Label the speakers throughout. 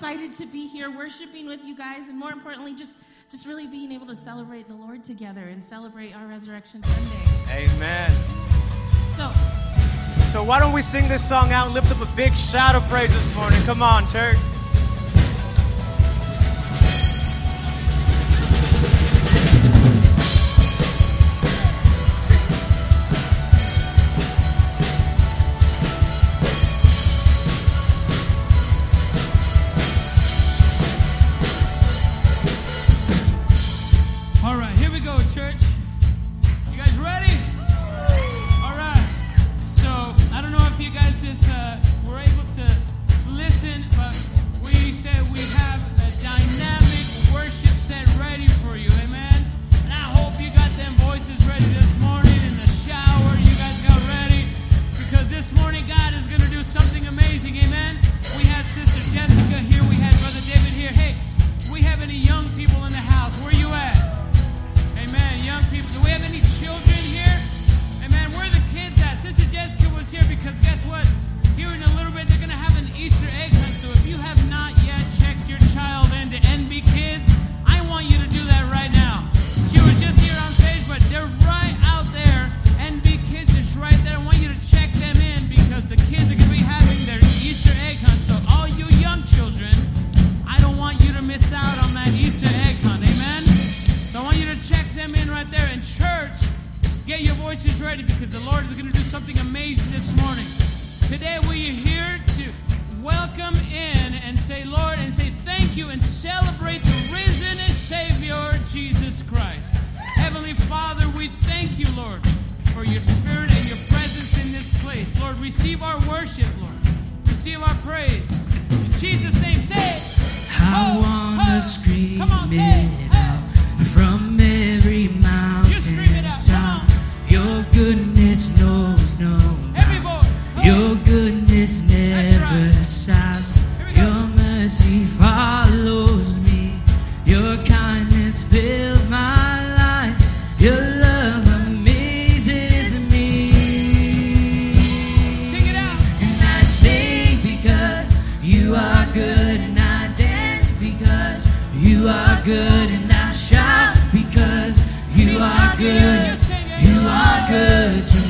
Speaker 1: excited to be here worshiping with you guys, and more importantly, just just really being able to celebrate the Lord together and celebrate our Resurrection Sunday.
Speaker 2: Amen.
Speaker 1: So,
Speaker 2: so why don't we sing this song out and lift up a big shout of praise this morning? Come on, church.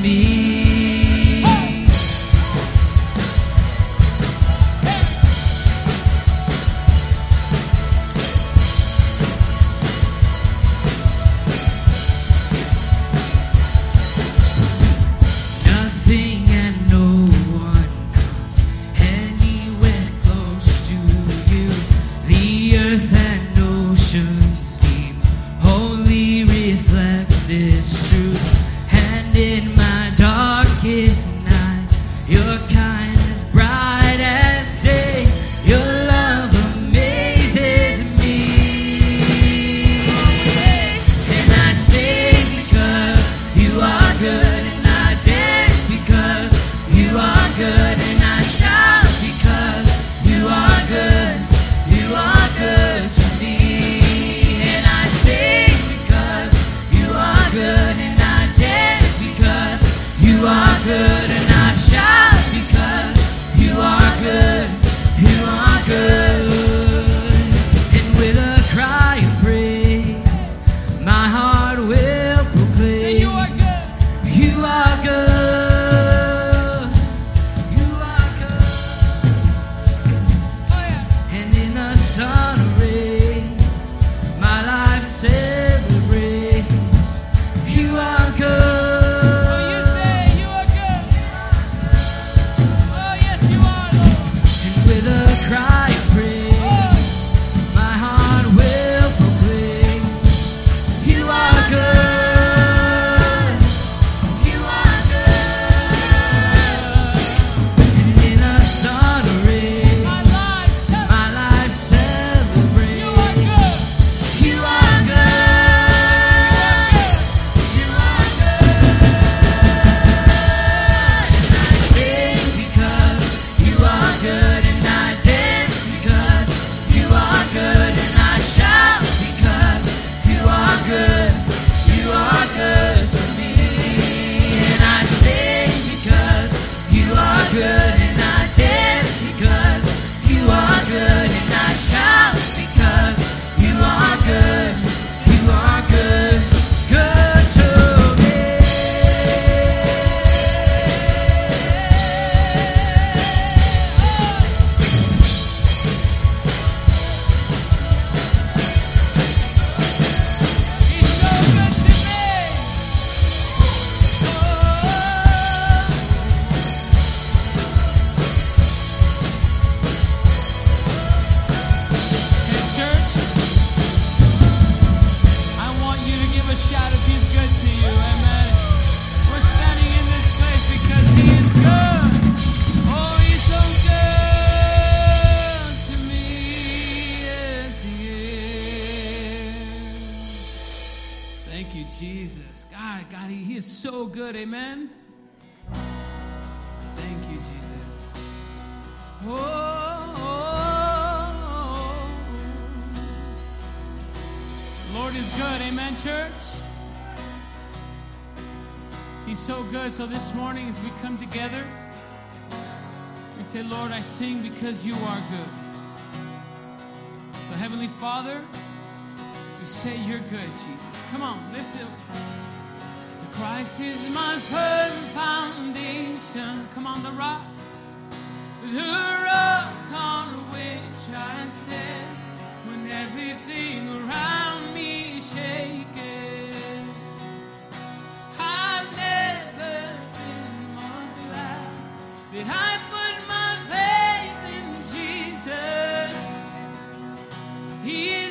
Speaker 3: me.
Speaker 2: so this morning, as we come together, we say, Lord, I sing because you are good. So, Heavenly Father, we say you're good, Jesus. Come on, lift it So Christ is my firm foundation. Come on, the rock. The rock on which I stand when everything around me shakes. Did I put my faith in Jesus. He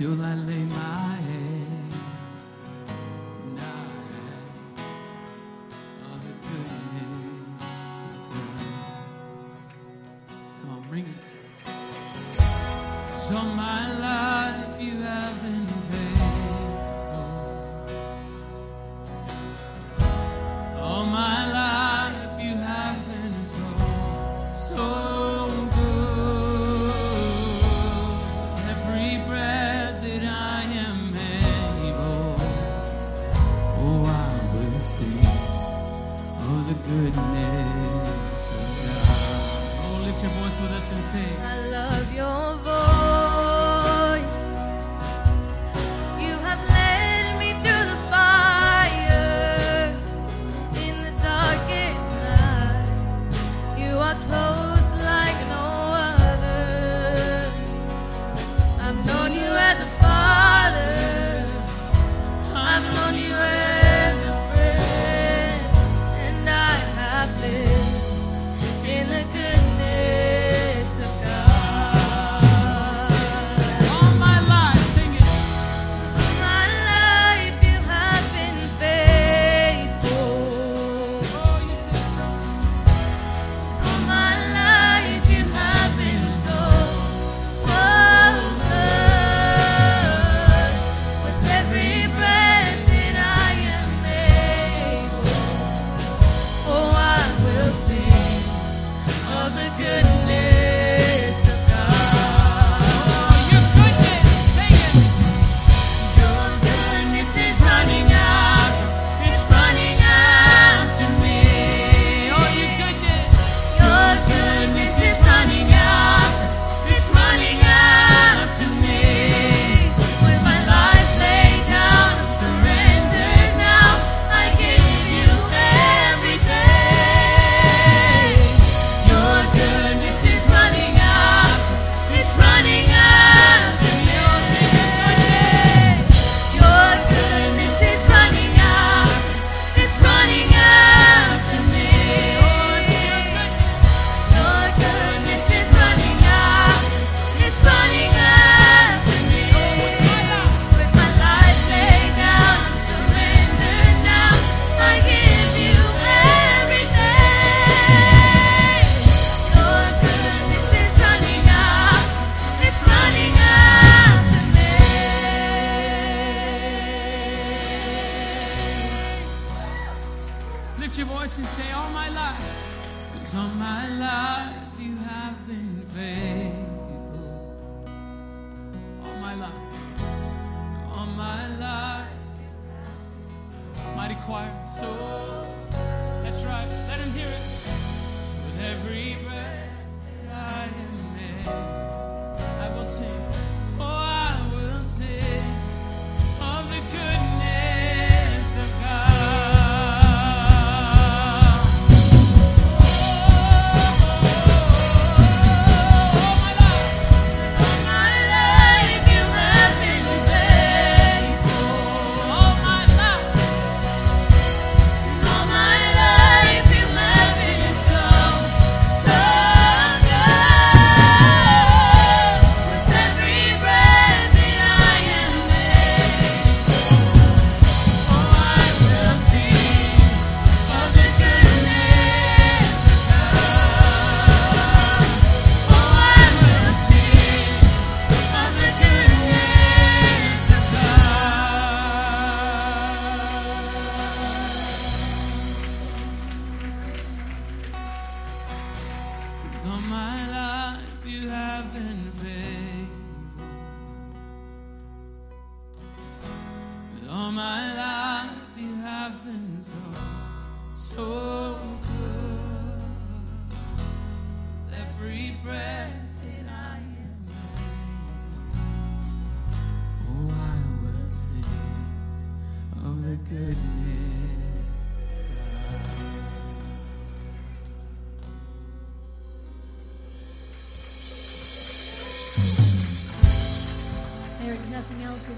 Speaker 4: until I lay my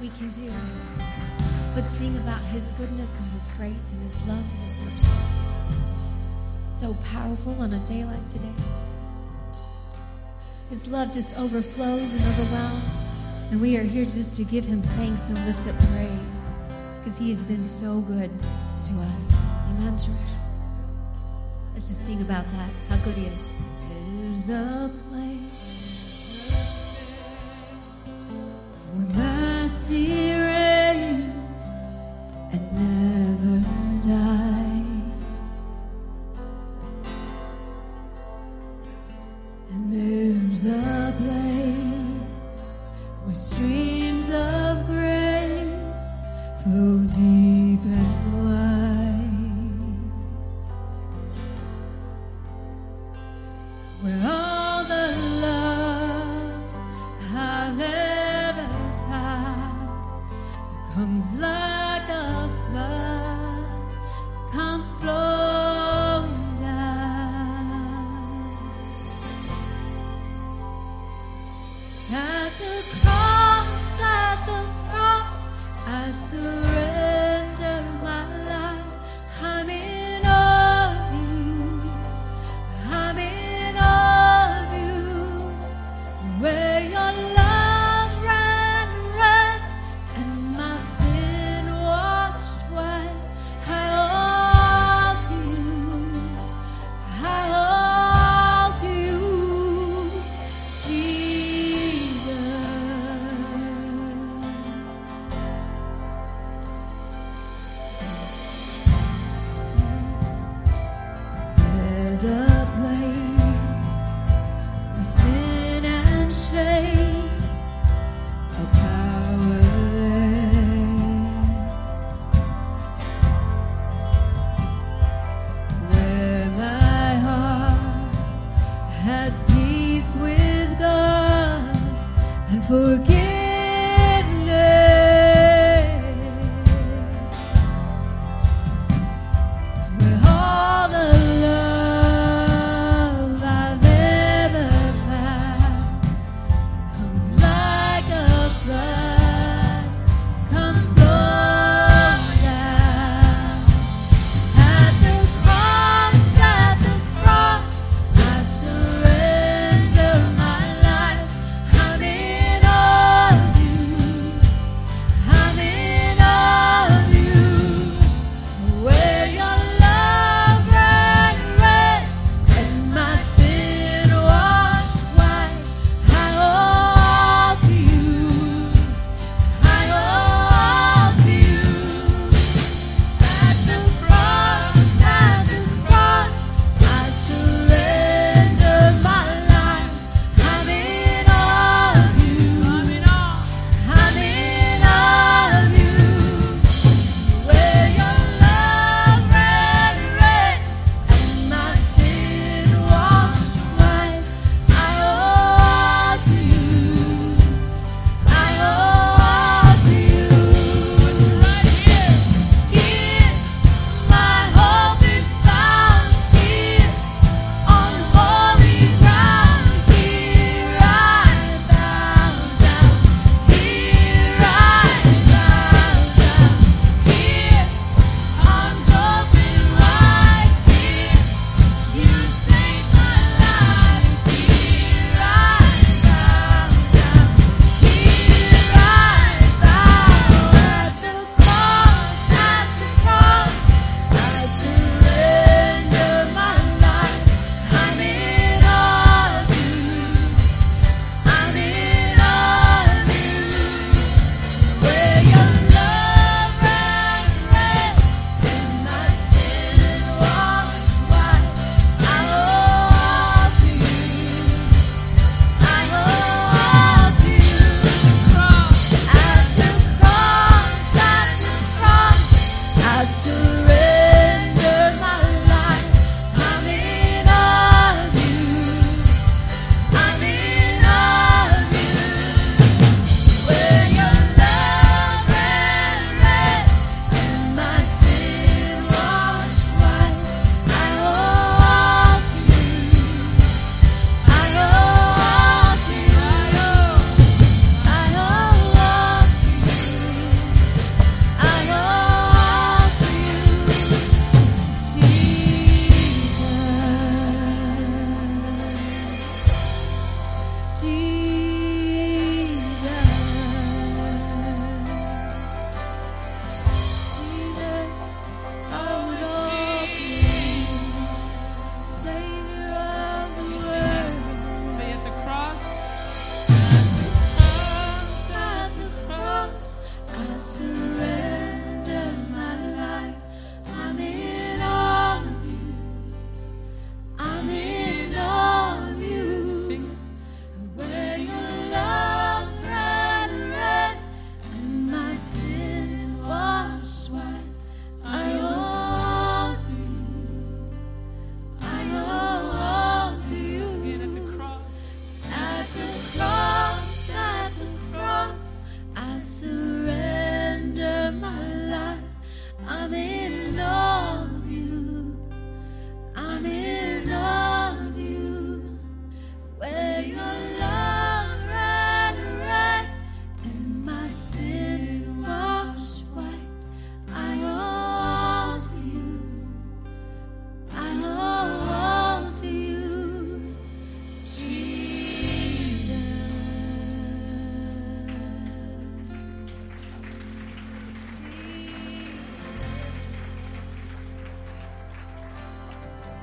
Speaker 4: we can do, but sing about His goodness and His grace and His love and His mercy. So powerful on a day like today. His love just overflows and overwhelms, and we are here just to give Him thanks and lift up praise because He has been so good to us. Amen, church. Let's just sing about that, how good He is. There's a place see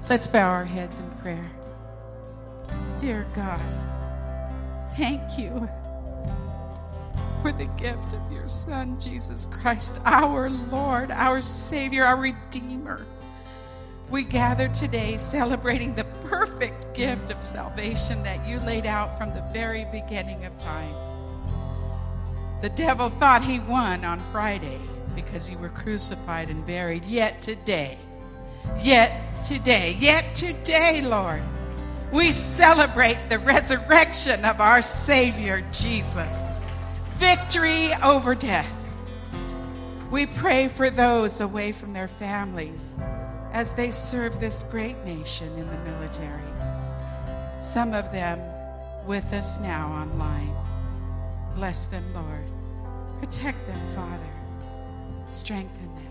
Speaker 5: Let's bow our heads in prayer. Dear God, thank you for the gift of your Son, Jesus Christ, our Lord, our Savior, our Redeemer. We gather today celebrating the perfect gift of salvation that you laid out from the very beginning of time. The devil thought he won on Friday because you were crucified and buried. Yet today, yet today, yet today, Lord, we celebrate the resurrection of our Savior Jesus. Victory over death. We pray for those away from their families as they serve this great nation in the military. Some of them with us now online. Bless them, Lord. Protect them, Father. Strengthen them.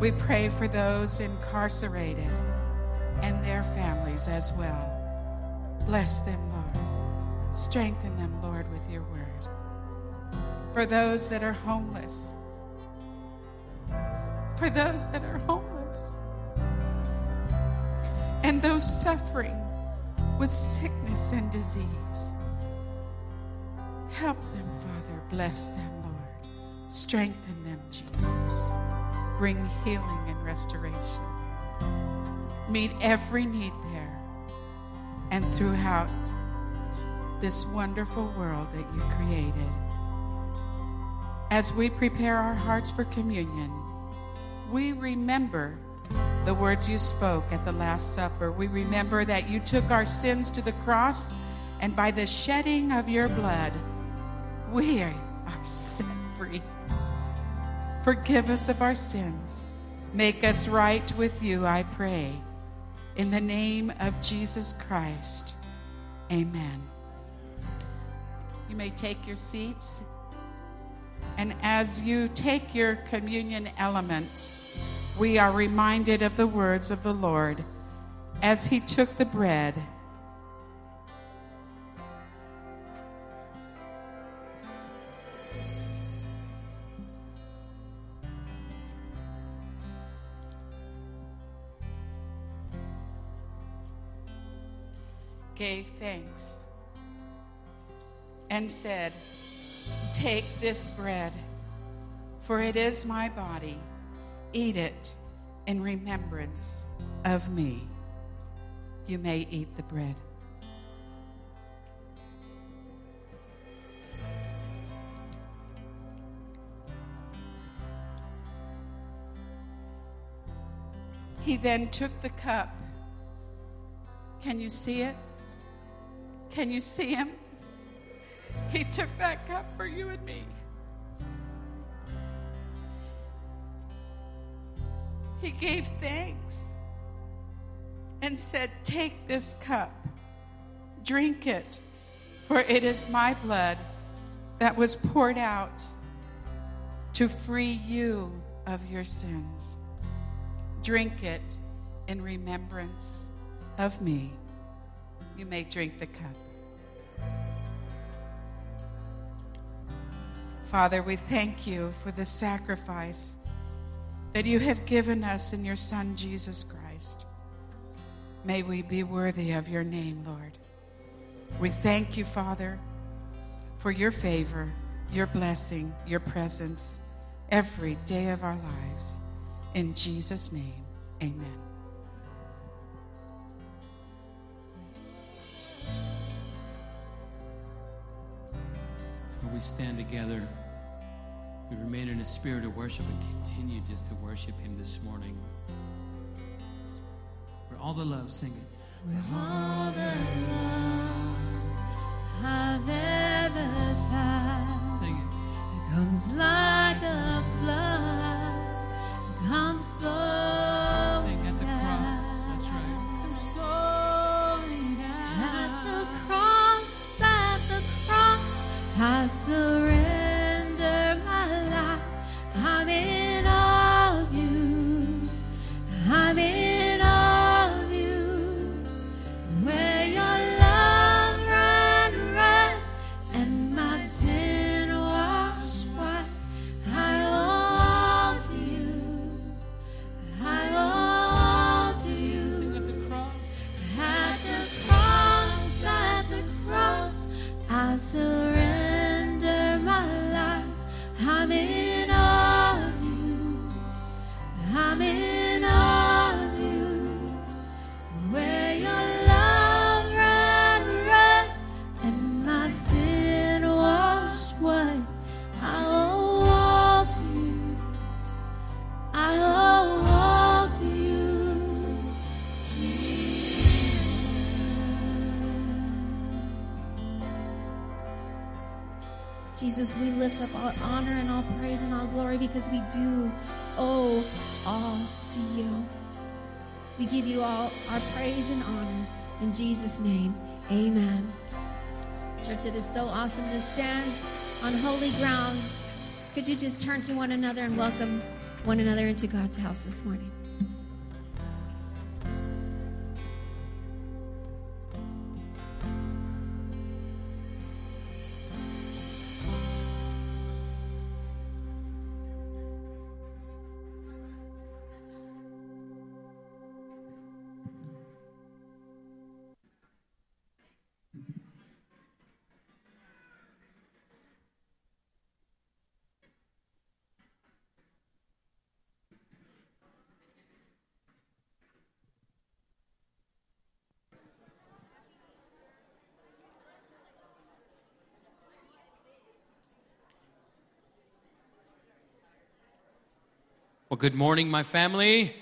Speaker 5: We pray for those incarcerated and their families as well. Bless them, Lord. Strengthen them, Lord, with your word. For those that are homeless, for those that are homeless, and those suffering with sickness and disease. Help them, Father. Bless them, Lord. Strengthen them, Jesus. Bring healing and restoration. Meet every need there and throughout this wonderful world that you created. As we prepare our hearts for communion, we remember the words you spoke at the Last Supper. We remember that you took our sins to the cross, and by the shedding of your blood, we are set free. Forgive us of our sins. Make us right with you, I pray. In the name of Jesus Christ, amen. You may take your seats. And as you take your communion elements, we are reminded of the words of the Lord as he took the bread. Gave thanks and said, Take this bread, for it is my body. Eat it in remembrance of me. You may eat the bread. He then took the cup. Can you see it? Can you see him? He took that cup for you and me. He gave thanks and said, Take this cup, drink it, for it is my blood that was poured out to free you of your sins. Drink it in remembrance of me. You may drink the cup. Father, we thank you for the sacrifice that you have given us in your Son, Jesus Christ. May we be worthy of your name, Lord. We thank you, Father, for your favor, your blessing, your presence every day of our lives. In Jesus' name, amen.
Speaker 2: We stand together, we remain in a spirit of worship and continue just to worship Him this morning. For all the love, sing it.
Speaker 4: With all the love I've ever found,
Speaker 2: Sing it.
Speaker 4: it comes like a flood, comes flowing I lift up all honor and all praise and all glory because we do owe all to you. We give you all our praise and honor. In Jesus' name, amen. Church, it is so awesome to stand on holy ground. Could you just turn to one another and welcome one another into God's house this morning?
Speaker 2: Well, good morning, my family.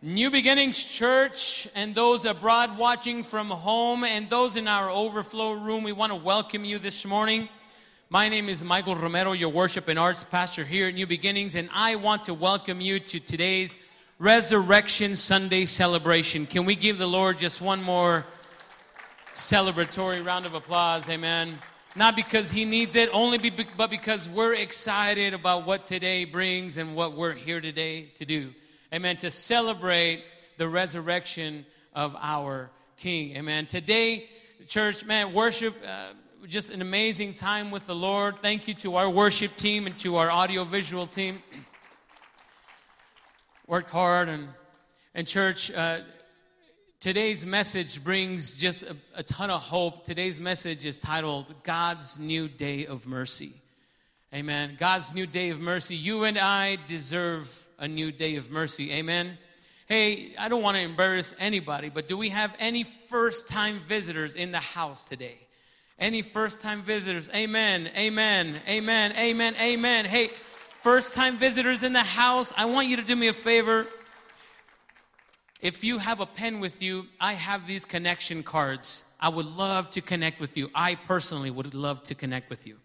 Speaker 2: New Beginnings Church and those abroad watching from home and those in our overflow room, we want to welcome you this morning. My name is Michael Romero, your worship and arts pastor here at New Beginnings, and I want to welcome you to today's Resurrection Sunday celebration. Can we give the Lord just one more celebratory round of applause? Amen. Not because he needs it, only be, but because we're excited about what today brings and what we're here today to do. Amen. To celebrate the resurrection of our King. Amen. Today, church, man, worship, uh, just an amazing time with the Lord. Thank you to our worship team and to our audiovisual team. Worked hard and, and church, uh, Today's message brings just a, a, ton of hope. Today's message is titled God's New Day of Mercy. Amen. God's new day of mercy. You and I deserve a new day of mercy. Amen. Hey, I don't want to embarrass anybody, but do we have any first time visitors in the house today? Any first time visitors? Amen. Amen. Amen. Amen. Amen. Hey, first time visitors in the house, I want you to do me a favor. If you have a pen with you, I have these connection cards. I would love to connect with you. I personally would love to connect with you.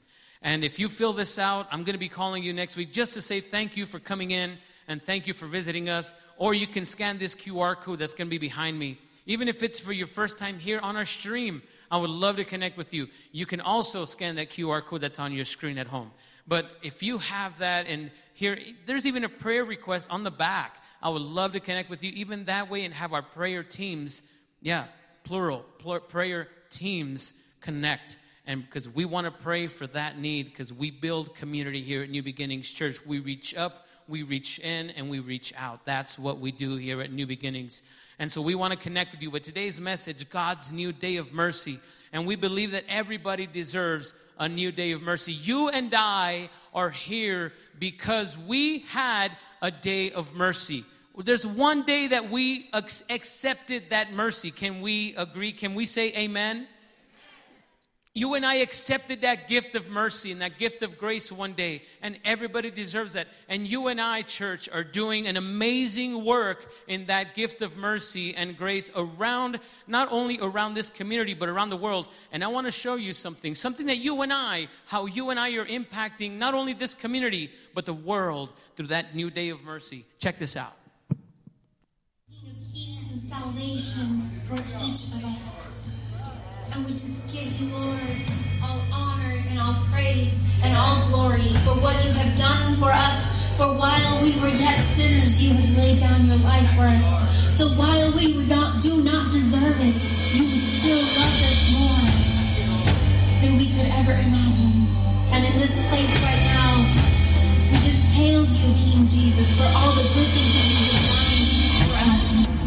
Speaker 2: And if you fill this out, I'm going to be calling you next week just to say thank you for coming in and thank you for visiting us. Or you can scan this QR code that's going to be behind me. Even if it's for your first time here on our stream, I would love to connect with you. You can also scan that QR code that's on your screen at home. But if you have that and here, there's even a prayer request on the back. I would love to connect with you even that way and have our prayer teams, yeah, plural, pl- prayer teams connect. And because we want to pray for that need, because we build community here at New Beginnings Church. We reach up, we reach in, and we reach out. That's what we do here at New Beginnings. And so we want to connect with you. But today's message, God's new day of mercy. And we believe that everybody deserves a new day of mercy. You and I are here because we had a day of mercy. There's one day that we accepted that mercy. Can we agree? Can we say amen? You and I accepted that gift of mercy and that gift of grace one day, and everybody deserves that. And you and I, church, are doing an amazing work in that gift of mercy and grace around, not only around this community, but around the world. And I want to show you something, something that you and I, how you and I are impacting not only this community, but the world through that new day of mercy. Check this out.
Speaker 6: King of kings and salvation for each of us. And we just give you, Lord, all honor and all praise and all glory for what you have done for us. For while we were yet sinners, you have laid down your life for us. So while we not, do not deserve it, you still love us more than we could ever imagine. And in this place right now, we just hail you, King Jesus, for all the good things that you have done for us.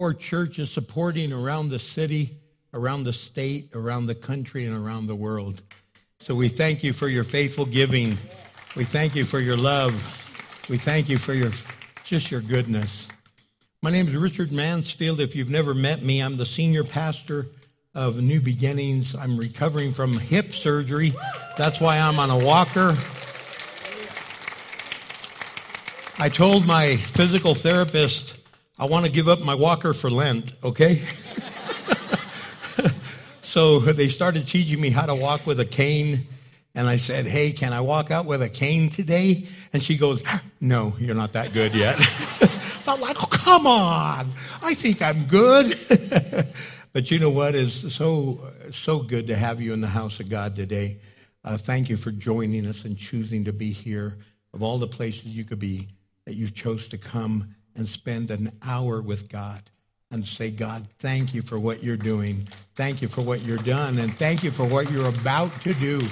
Speaker 7: Or church is supporting around the city, around the state, around the country, and around the world. So we thank you for your faithful giving. We thank you for your love. We thank you for your just your goodness. My name is Richard Mansfield. If you've never met me, I'm the senior pastor of New Beginnings. I'm recovering from hip surgery. That's why I'm on a walker. I told my physical therapist I want to give up my walker for Lent, okay? so they started teaching me how to walk with a cane. And I said, Hey, can I walk out with a cane today? And she goes, No, you're not that good yet. I'm like, Oh, come on. I think I'm good. but you know what? It's so, so good to have you in the house of God today. Uh, thank you for joining us and choosing to be here. Of all the places you could be, that you chose to come and spend an hour with God and say, God, thank you for what you're doing. Thank you for what you're done. And thank you for what you're about to do.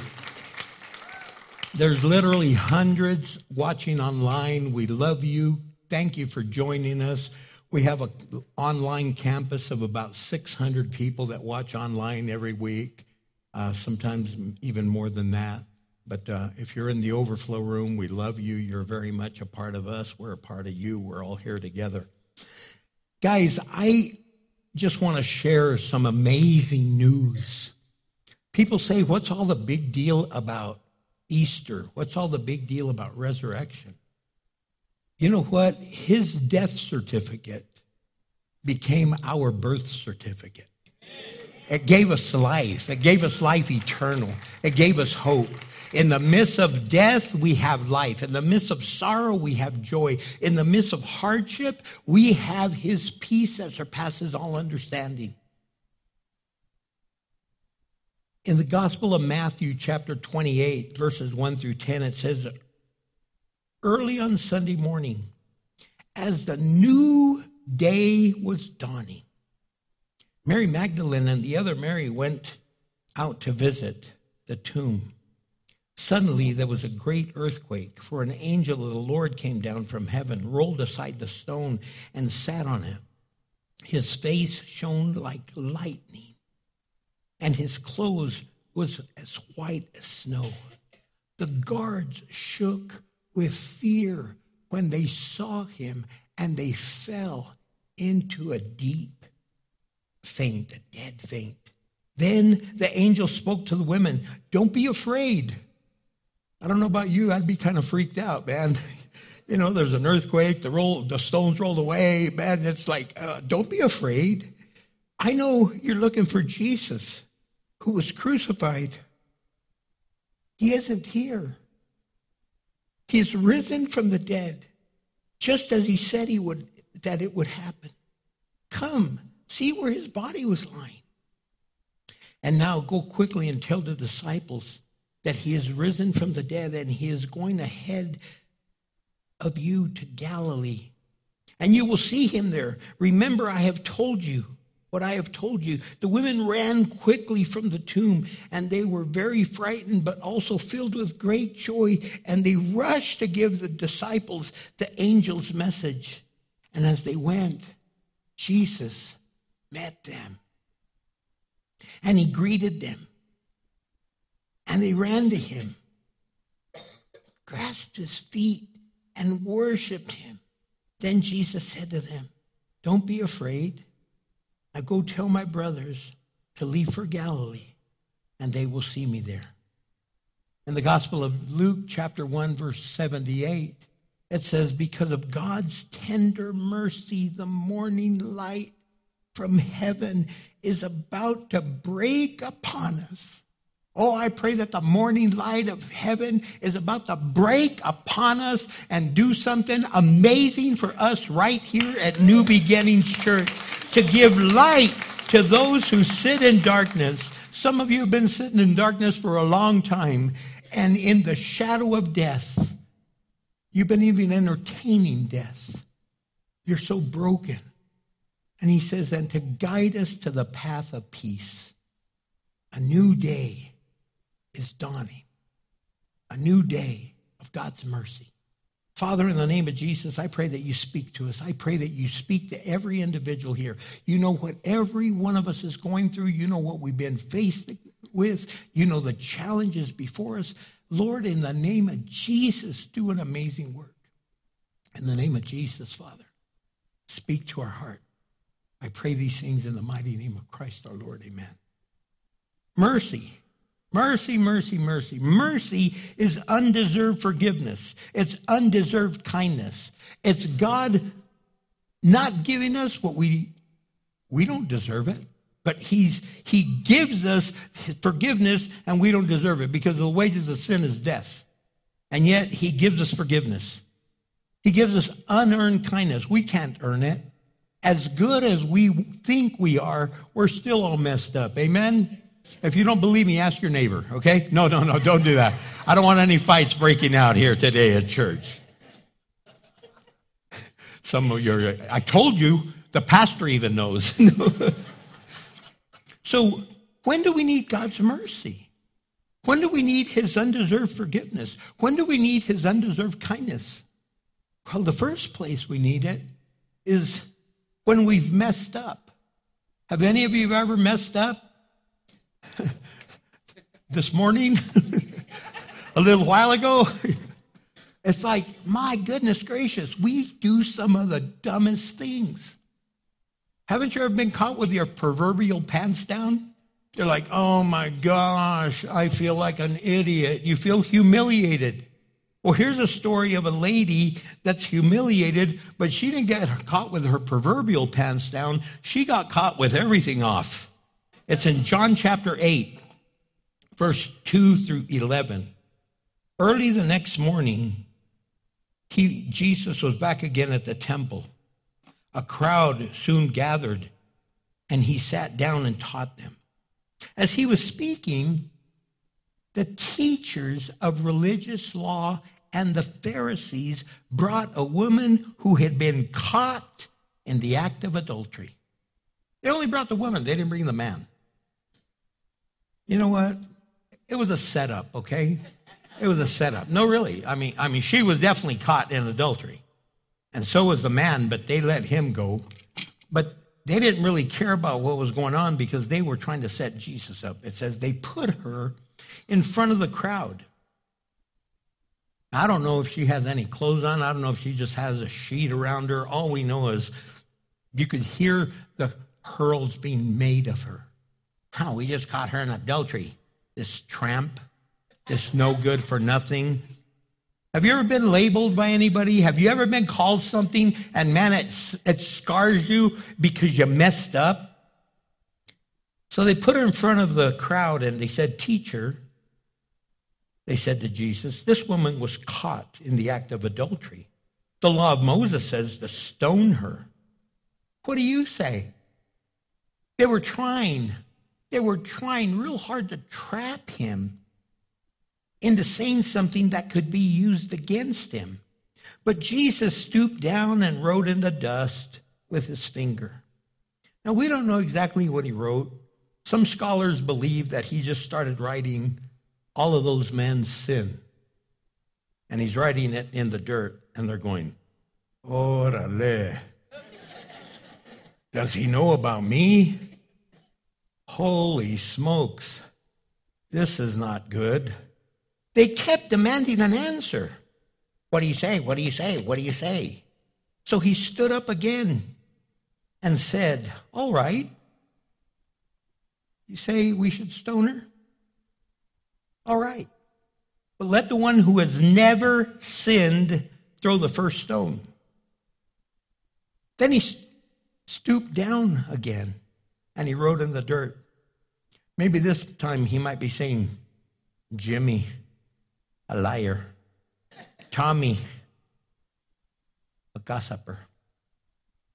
Speaker 7: There's literally hundreds watching online. We love you. Thank you for joining us. We have an online campus of about 600 people that watch online every week, uh, sometimes even more than that. But uh, if you're in the overflow room, we love you. You're very much a part of us. We're a part of you. We're all here together. Guys, I just want to share some amazing news. People say, What's all the big deal about Easter? What's all the big deal about resurrection? You know what? His death certificate became our birth certificate. It gave us life. It gave us life eternal. It gave us hope. In the midst of death, we have life. In the midst of sorrow, we have joy. In the midst of hardship, we have his peace that surpasses all understanding. In the Gospel of Matthew, chapter 28, verses 1 through 10, it says, Early on Sunday morning, as the new day was dawning, Mary Magdalene and the other Mary went out to visit the tomb. Suddenly there was a great earthquake, for an angel of the Lord came down from heaven, rolled aside the stone, and sat on it. His face shone like lightning, and his clothes was as white as snow. The guards shook with fear when they saw him, and they fell into a deep faint, a dead faint. Then the angel spoke to the women, Don't be afraid. I don't know about you, I'd be kind of freaked out, man. You know, there's an earthquake, the roll, the stones rolled away, man. It's like, uh, don't be afraid. I know you're looking for Jesus, who was crucified. He isn't here. He's risen from the dead, just as he said he would, that it would happen. Come, see where his body was lying. And now go quickly and tell the disciples that he is risen from the dead and he is going ahead of you to Galilee. And you will see him there. Remember, I have told you what I have told you. The women ran quickly from the tomb, and they were very frightened, but also filled with great joy. And they rushed to give the disciples the angel's message. And as they went, Jesus met them. And he greeted them. And they ran to him, grasped his feet, and worshiped him. Then Jesus said to them, Don't be afraid. I go tell my brothers to leave for Galilee, and they will see me there. In the Gospel of Luke, chapter 1, verse 78, it says, Because of God's tender mercy, the morning light from heaven is about to break upon us. Oh, I pray that the morning light of heaven is about to break upon us and do something amazing for us right here at New Beginnings Church to give light to those who sit in darkness. Some of you have been sitting in darkness for a long time and in the shadow of death. You've been even entertaining death. You're so broken. And he says, and to guide us to the path of peace, a new day is dawning, a new day of God's mercy. Father, in the name of Jesus, I pray that you speak to us. I pray that you speak to every individual here. You know what every one of us is going through. You know what we've been faced with. You know the challenges before us. Lord, in the name of Jesus, do an amazing work. In the name of Jesus, Father, speak to our heart. I pray these things in the mighty name of Christ our Lord. Amen. Mercy. Mercy, mercy, mercy. Mercy is undeserved forgiveness. It's undeserved kindness. It's God not giving us what we we don't deserve it, but he's he gives us forgiveness and we don't deserve it because the wages of sin is death. And yet he gives us forgiveness. He gives us unearned kindness. We can't earn it. As good as we think we are, we're still all messed up. Amen. If you don't believe me, ask your neighbor, okay? No, no, no, don't do that. I don't want any fights breaking out here today at church. Some of your, I told you, the pastor even knows. so, when do we need God's mercy? When do we need his undeserved forgiveness? When do we need his undeserved kindness? Well, the first place we need it is when we've messed up. Have any of you ever messed up? this morning, a little while ago. It's like, my goodness gracious, we do some of the dumbest things. Haven't you ever been caught with your proverbial pants down? You're like, oh my gosh, I feel like an idiot. You feel humiliated. Well, here's a story of a lady that's humiliated, but she didn't get caught with her proverbial pants down. She got caught with everything off. It's in John chapter 8, verse 2 through 11. Early the next morning, he, Jesus was back again at the temple. A crowd soon gathered, and he sat down and taught them. As he was speaking, the teachers of religious law and the Pharisees brought a woman who had been caught in the act of adultery. They only brought the woman, they didn't bring the man. You know what? It was a setup, okay? It was a setup. No, really. I mean, I mean, she was definitely caught in adultery. And so was the man, but they let him go. But they didn't really care about what was going on because they were trying to set Jesus up. It says they put her in front of the crowd. I don't know if she has any clothes on. I don't know if she just has a sheet around her. All we know is you could hear the hurls being made of her. Oh, we just caught her in adultery. This tramp, this no good for nothing. Have you ever been labeled by anybody? Have you ever been called something and man, it, it scars you because you messed up? So they put her in front of the crowd and they said, Teacher, they said to Jesus, this woman was caught in the act of adultery. The law of Moses says to stone her. What do you say? They were trying they were trying real hard to trap him into saying something that could be used against him. But Jesus stooped down and wrote in the dust with his finger. Now, we don't know exactly what he wrote. Some scholars believe that he just started writing all of those men's sin. And he's writing it in the dirt, and they're going, Orale. Does he know about me? Holy smokes, this is not good. They kept demanding an answer. What do you say? What do you say? What do you say? So he stood up again and said, All right. You say we should stone her? All right. But let the one who has never sinned throw the first stone. Then he stooped down again and he wrote in the dirt. Maybe this time he might be saying, Jimmy, a liar. Tommy, a gossiper.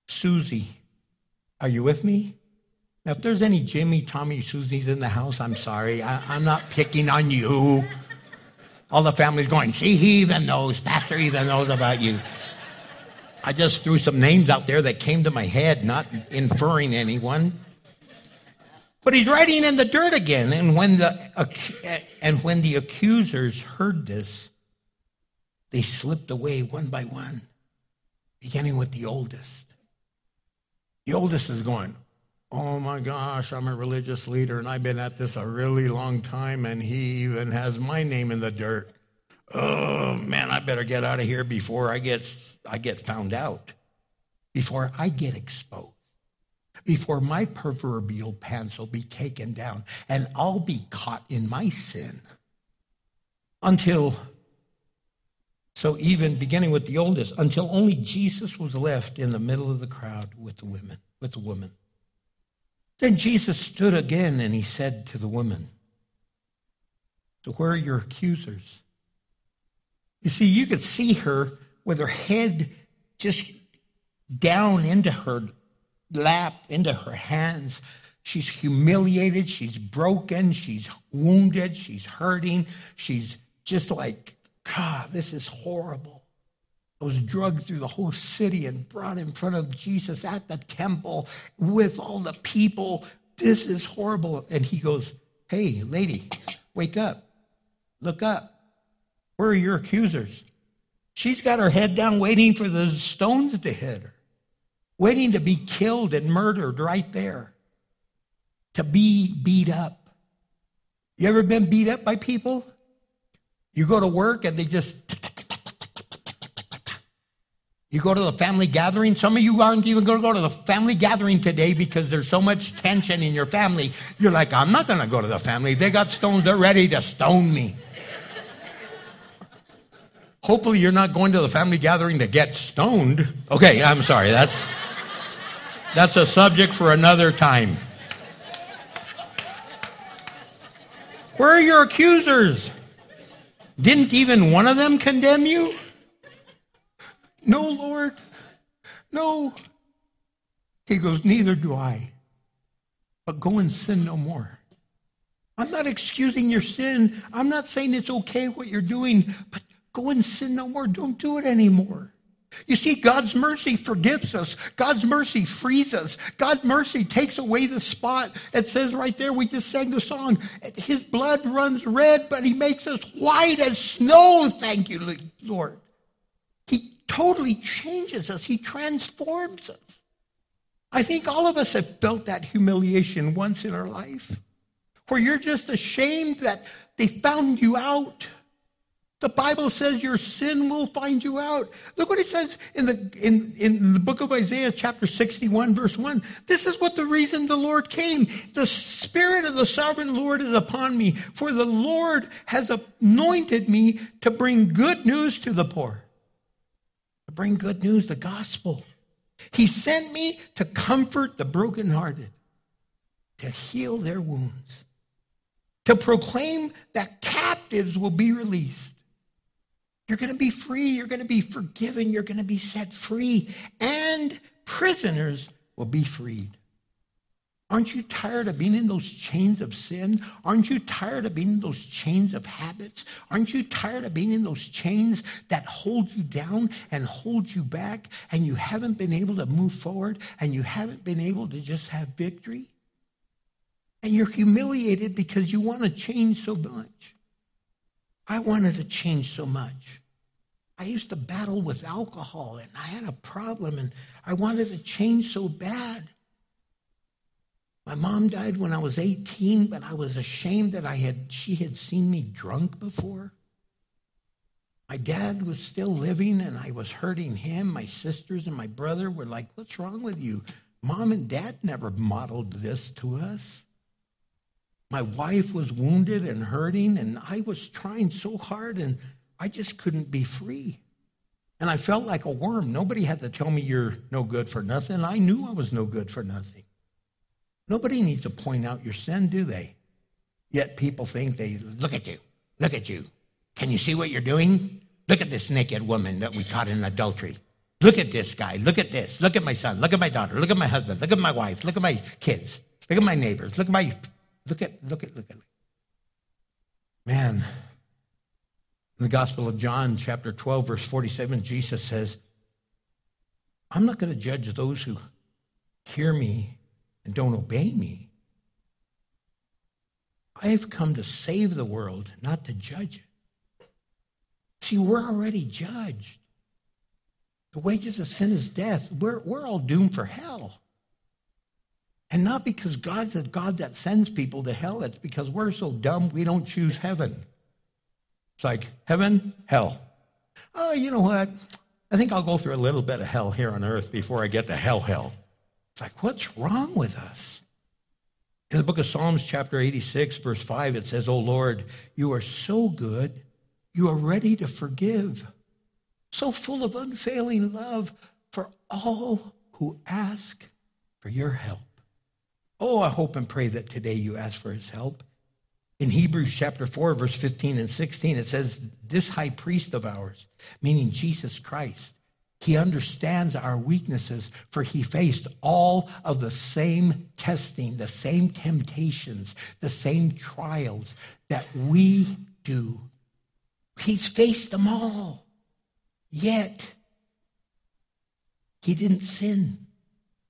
Speaker 7: Susie, are you with me? Now, if there's any Jimmy, Tommy, Susie's in the house, I'm sorry. I, am not picking on you. All the family's going, see, he even knows. Pastor even knows about you. I just threw some names out there that came to my head, not inferring anyone. But he's writing in the dirt again. And when the, and when the accusers heard this, they slipped away one by one, beginning with the oldest. The oldest is going, Oh my gosh, I'm a religious leader and I've been at this a really long time, and he even has my name in the dirt. Oh man, I better get out of here before I get, I get found out, before I get exposed before my proverbial pants will be taken down and I'll be caught in my sin. Until, so even beginning with the oldest, until only Jesus was left in the middle of the crowd with the women, with the woman. Then Jesus stood again and he said to the woman, So where are your accusers? You see, you could see her with her head just down into her lap, into her hands. She's humiliated. She's broken. She's wounded. She's hurting. She's just like, God, this is horrible. I was drugged through the whole city and brought in front of Jesus at the temple with all the people. This is horrible. And he goes, Hey, lady, wake up. Look up. Where are your accusers? She's got her head down waiting for the stones to hit her waiting to be killed and murdered right there, to be beat up. You ever been beat up by people? You go to work and they just. You go to the family gathering. Some of you aren't even going to go to the family gathering today because there's so much tension in your family. You're like, I'm not going to go to the family. They got stones. They're ready to stone me. Hopefully, you're not going to the family gathering to get stoned. Okay, I'm sorry. That's. That's a subject for another time. Where are your accusers? Didn't even one of them condemn you? No, Lord. No. He goes, Neither do I. But go and sin no more. I'm not excusing your sin. I'm not saying it's okay what you're doing, but go and sin no more. Don't do it anymore. You see, God's mercy forgives us. God's mercy frees us. God's mercy takes away the spot. It says right there, we just sang the song, His blood runs red, but He makes us white as snow. Thank you, Lord. He totally changes us, He transforms us. I think all of us have felt that humiliation once in our life, where you're just ashamed that they found you out the Bible says your sin will find you out. Look what it says in the, in, in the book of Isaiah, chapter 61, verse 1. This is what the reason the Lord came. The Spirit of the sovereign Lord is upon me, for the Lord has anointed me to bring good news to the poor. To bring good news, the gospel. He sent me to comfort the brokenhearted, to heal their wounds, to proclaim that captives will be released you're going to be free. You're going to be forgiven. You're going to be set free. And prisoners will be freed. Aren't you tired of being in those chains of sin? Aren't you tired of being in those chains of habits? Aren't you tired of being in those chains that hold you down and hold you back and you haven't been able to move forward and you haven't been able to just have victory? And you're humiliated because you want to change so much. I wanted to change so much. I used to battle with alcohol and I had a problem and I wanted to change so bad. My mom died when I was 18, but I was ashamed that I had she had seen me drunk before. My dad was still living and I was hurting him. My sisters and my brother were like, "What's wrong with you? Mom and dad never modeled this to us." My wife was wounded and hurting, and I was trying so hard, and I just couldn't be free. And I felt like a worm. Nobody had to tell me you're no good for nothing. I knew I was no good for nothing. Nobody needs to point out your sin, do they? Yet people think they look at you, look at you. Can you see what you're doing? Look at this naked woman that we caught in adultery. Look at this guy. Look at this. Look at my son. Look at my daughter. Look at my husband. Look at my wife. Look at my kids. Look at my neighbors. Look at my Look at, look at, look at. Man, in the Gospel of John, chapter 12, verse 47, Jesus says, I'm not going to judge those who hear me and don't obey me. I have come to save the world, not to judge it. See, we're already judged. The wages of sin is death. We're, we're all doomed for hell. And not because God's a God that sends people to hell, it's because we're so dumb we don't choose heaven. It's like heaven, hell. Oh, you know what? I think I'll go through a little bit of hell here on earth before I get to hell, hell. It's like, what's wrong with us? In the book of Psalms, chapter 86, verse 5, it says, Oh Lord, you are so good. You are ready to forgive, so full of unfailing love for all who ask for your help. Oh, I hope and pray that today you ask for his help. In Hebrews chapter 4, verse 15 and 16, it says, This high priest of ours, meaning Jesus Christ, he understands our weaknesses, for he faced all of the same testing, the same temptations, the same trials that we do. He's faced them all. Yet, he didn't sin.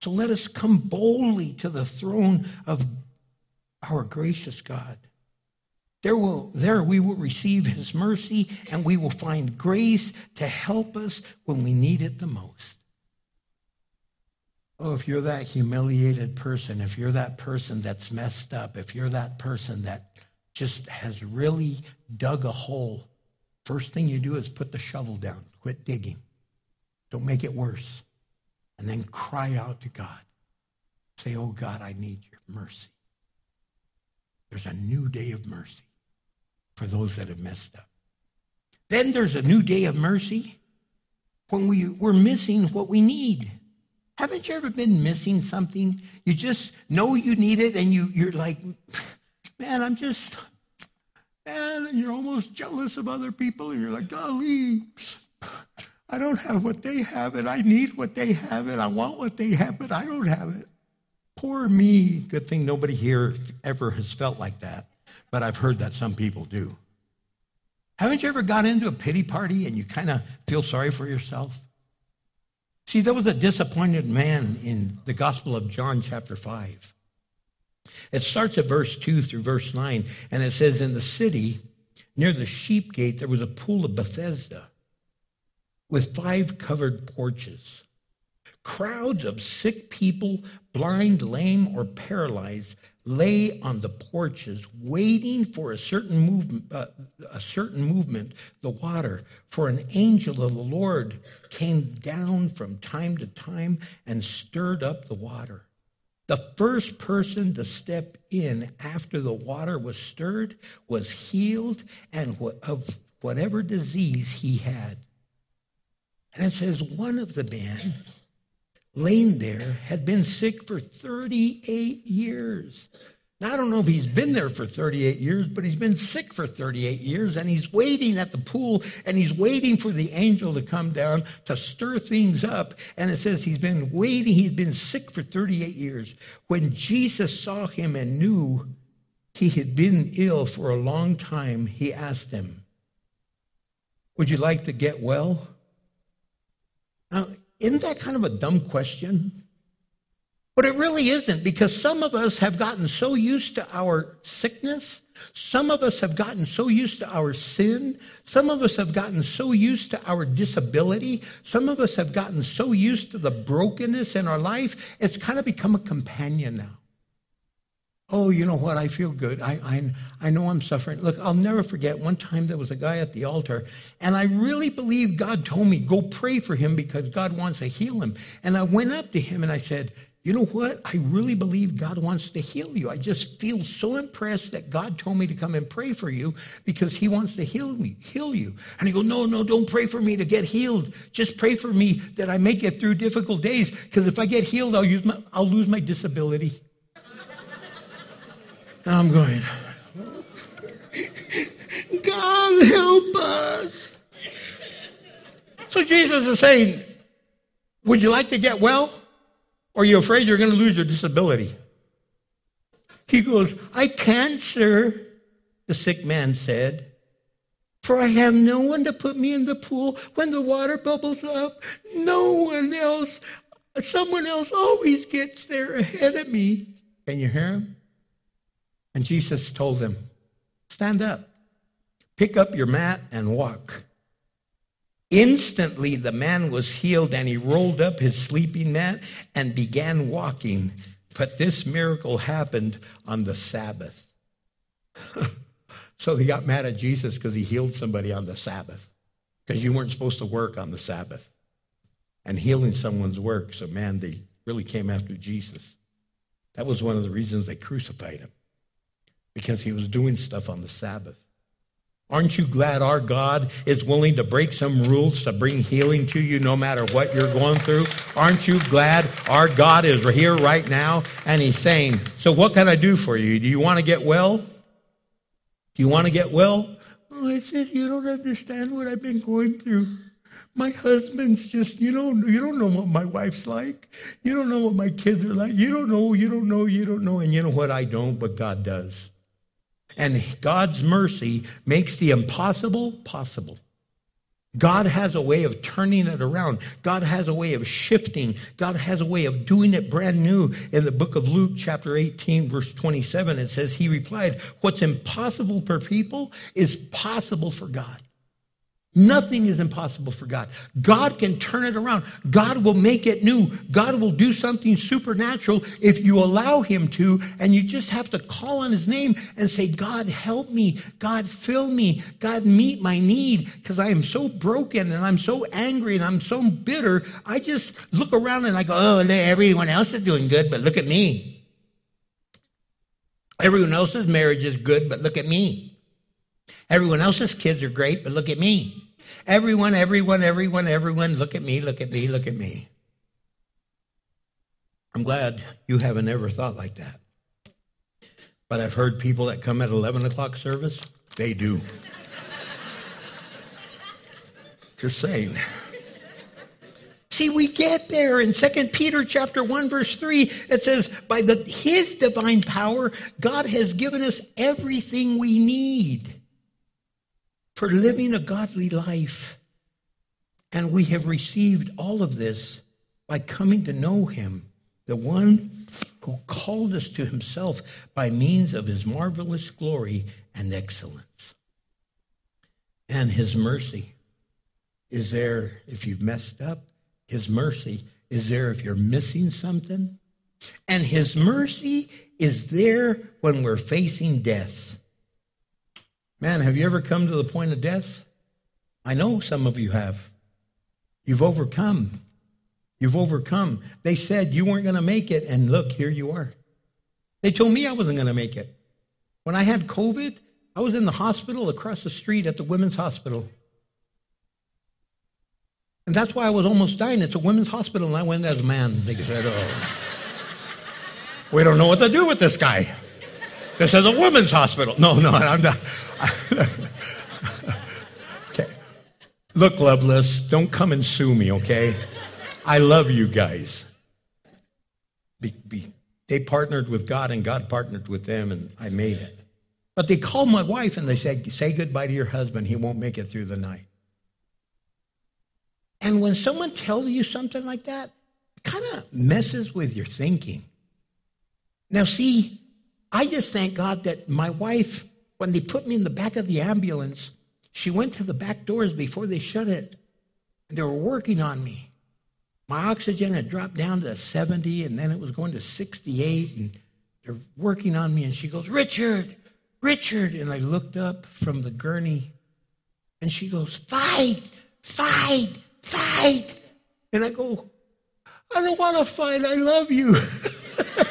Speaker 7: So let us come boldly to the throne of our gracious God. There, will, there we will receive his mercy and we will find grace to help us when we need it the most. Oh, if you're that humiliated person, if you're that person that's messed up, if you're that person that just has really dug a hole, first thing you do is put the shovel down, quit digging. Don't make it worse and then cry out to God. Say, Oh God, I need your mercy. There's a new day of mercy for those that have messed up. Then there's a new day of mercy when we, we're missing what we need. Haven't you ever been missing something? You just know you need it and you, you're like, man, I'm just, man, and you're almost jealous of other people and you're like, golly, I don't have what they have, and I need what they have, and I want what they have, but I don't have it. Poor me. Good thing nobody here ever has felt like that, but I've heard that some people do. Haven't you ever got into a pity party and you kind of feel sorry for yourself? See, there was a disappointed man in the Gospel of John, chapter 5. It starts at verse 2 through verse 9, and it says, In the city, near the sheep gate, there was a pool of Bethesda with five covered porches. Crowds of sick people, blind, lame, or paralyzed, lay on the porches, waiting for a certain movement, uh, a certain movement, the water. For an angel of the Lord came down from time to time and stirred up the water. The first person to step in after the water was stirred was healed and of whatever disease he had. And it says one of the men laying there had been sick for 38 years. Now, I don't know if he's been there for 38 years, but he's been sick for 38 years and he's waiting at the pool and he's waiting for the angel to come down to stir things up. And it says he's been waiting, he's been sick for 38 years. When Jesus saw him and knew he had been ill for a long time, he asked him, Would you like to get well? Now, isn't that kind of a dumb question? But it really isn't because some of us have gotten so used to our sickness. Some of us have gotten so used to our sin. Some of us have gotten so used to our disability. Some of us have gotten so used to the brokenness in our life. It's kind of become a companion now. Oh, you know what? I feel good. I, I, I know I'm suffering. Look, I'll never forget one time there was a guy at the altar, and I really believe God told me, go pray for him because God wants to heal him. And I went up to him and I said, you know what? I really believe God wants to heal you. I just feel so impressed that God told me to come and pray for you because he wants to heal me, heal you. And he go, no, no, don't pray for me to get healed. Just pray for me that I make it through difficult days because if I get healed, I'll, use my, I'll lose my disability. I'm going, God help us. So Jesus is saying, Would you like to get well? Or are you afraid you're going to lose your disability? He goes, I can't, sir, the sick man said, for I have no one to put me in the pool when the water bubbles up. No one else, someone else always gets there ahead of me. Can you hear him? And Jesus told him, Stand up, pick up your mat, and walk. Instantly, the man was healed and he rolled up his sleeping mat and began walking. But this miracle happened on the Sabbath. so he got mad at Jesus because he healed somebody on the Sabbath because you weren't supposed to work on the Sabbath. And healing someone's work. So, man, they really came after Jesus. That was one of the reasons they crucified him because he was doing stuff on the Sabbath. Aren't you glad our God is willing to break some rules to bring healing to you no matter what you're going through? Aren't you glad our God is here right now and he's saying, So what can I do for you? Do you want to get well? Do you want to get well? Oh, I said, You don't understand what I've been going through. My husband's just, you don't, you don't know what my wife's like. You don't know what my kids are like. You don't know, you don't know, you don't know. And you know what? I don't, but God does. And God's mercy makes the impossible possible. God has a way of turning it around. God has a way of shifting. God has a way of doing it brand new. In the book of Luke, chapter 18, verse 27, it says, He replied, What's impossible for people is possible for God. Nothing is impossible for God. God can turn it around. God will make it new. God will do something supernatural if you allow Him to, and you just have to call on His name and say, God, help me. God, fill me. God, meet my need because I am so broken and I'm so angry and I'm so bitter. I just look around and I go, oh, everyone else is doing good, but look at me. Everyone else's marriage is good, but look at me. Everyone else's kids are great, but look at me. Everyone, everyone, everyone, everyone, look at me, look at me, look at me. I'm glad you haven't ever thought like that. But I've heard people that come at 11 o'clock service, they do. Just saying. See, we get there in 2 Peter chapter 1 verse 3. It says, by the, his divine power, God has given us everything we need for living a godly life. And we have received all of this by coming to know him, the one who called us to himself by means of his marvelous glory and excellence. And his mercy is there if you've messed up. His mercy is there if you're missing something. And his mercy is there when we're facing death. Man, have you ever come to the point of death? I know some of you have. You've overcome. You've overcome. They said you weren't going to make it, and look, here you are. They told me I wasn't going to make it. When I had COVID, I was in the hospital across the street at the women's hospital. And that's why I was almost dying. It's a women's hospital, and I went as a man. They said, oh, we don't know what to do with this guy. This is a women's hospital. No, no, I'm not. okay. Look, Loveless, don't come and sue me, okay? I love you guys. Be, be, they partnered with God, and God partnered with them, and I made it. But they called my wife and they said, Say goodbye to your husband. He won't make it through the night. And when someone tells you something like that, it kind of messes with your thinking. Now, see, I just thank God that my wife, when they put me in the back of the ambulance, she went to the back doors before they shut it, and they were working on me. My oxygen had dropped down to 70, and then it was going to 68, and they're working on me. And she goes, Richard, Richard. And I looked up from the gurney, and she goes, Fight, fight, fight. And I go, I don't want to fight. I love you.